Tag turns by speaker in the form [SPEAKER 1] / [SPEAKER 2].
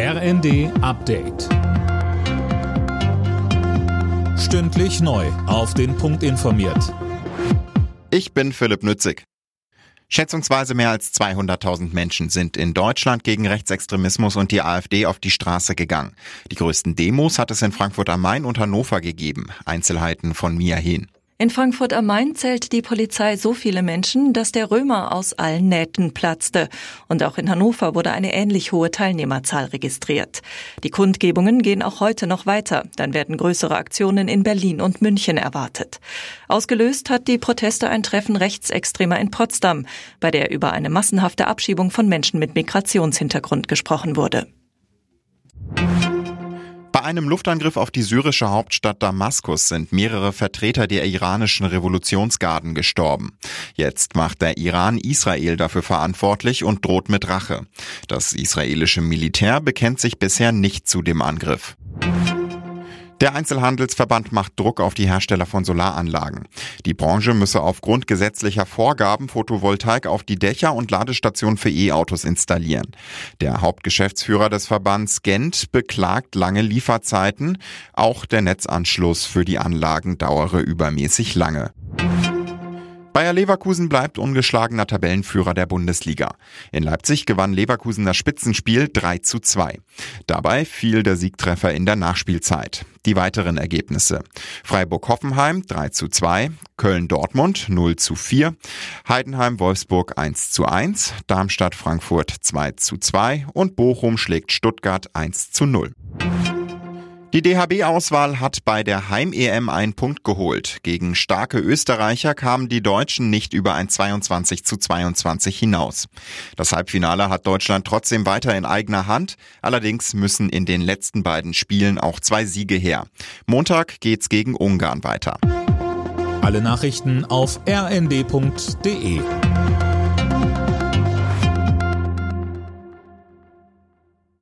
[SPEAKER 1] RND Update. Stündlich neu. Auf den Punkt informiert.
[SPEAKER 2] Ich bin Philipp Nützig. Schätzungsweise mehr als 200.000 Menschen sind in Deutschland gegen Rechtsextremismus und die AfD auf die Straße gegangen. Die größten Demos hat es in Frankfurt am Main und Hannover gegeben. Einzelheiten von Mia Hehn.
[SPEAKER 3] In Frankfurt am Main zählt die Polizei so viele Menschen, dass der Römer aus allen Nähten platzte. Und auch in Hannover wurde eine ähnlich hohe Teilnehmerzahl registriert. Die Kundgebungen gehen auch heute noch weiter. Dann werden größere Aktionen in Berlin und München erwartet. Ausgelöst hat die Proteste ein Treffen Rechtsextremer in Potsdam, bei der über eine massenhafte Abschiebung von Menschen mit Migrationshintergrund gesprochen wurde.
[SPEAKER 2] Bei einem Luftangriff auf die syrische Hauptstadt Damaskus sind mehrere Vertreter der iranischen Revolutionsgarden gestorben. Jetzt macht der Iran Israel dafür verantwortlich und droht mit Rache. Das israelische Militär bekennt sich bisher nicht zu dem Angriff. Der Einzelhandelsverband macht Druck auf die Hersteller von Solaranlagen. Die Branche müsse aufgrund gesetzlicher Vorgaben Photovoltaik auf die Dächer und Ladestationen für E-Autos installieren. Der Hauptgeschäftsführer des Verbands Gent beklagt lange Lieferzeiten. Auch der Netzanschluss für die Anlagen dauere übermäßig lange. Bayer Leverkusen bleibt ungeschlagener Tabellenführer der Bundesliga. In Leipzig gewann Leverkusen das Spitzenspiel 3 zu 2. Dabei fiel der Siegtreffer in der Nachspielzeit. Die weiteren Ergebnisse. Freiburg-Hoffenheim 3 zu 2, Köln-Dortmund 0 zu 4, Heidenheim-Wolfsburg 1 zu 1, Darmstadt-Frankfurt 2 zu 2 und Bochum schlägt Stuttgart 1 zu 0. Die DHB-Auswahl hat bei der Heim-EM einen Punkt geholt. Gegen starke Österreicher kamen die Deutschen nicht über ein 22 zu 22 hinaus. Das Halbfinale hat Deutschland trotzdem weiter in eigener Hand. Allerdings müssen in den letzten beiden Spielen auch zwei Siege her. Montag geht's gegen Ungarn weiter.
[SPEAKER 1] Alle Nachrichten auf rnd.de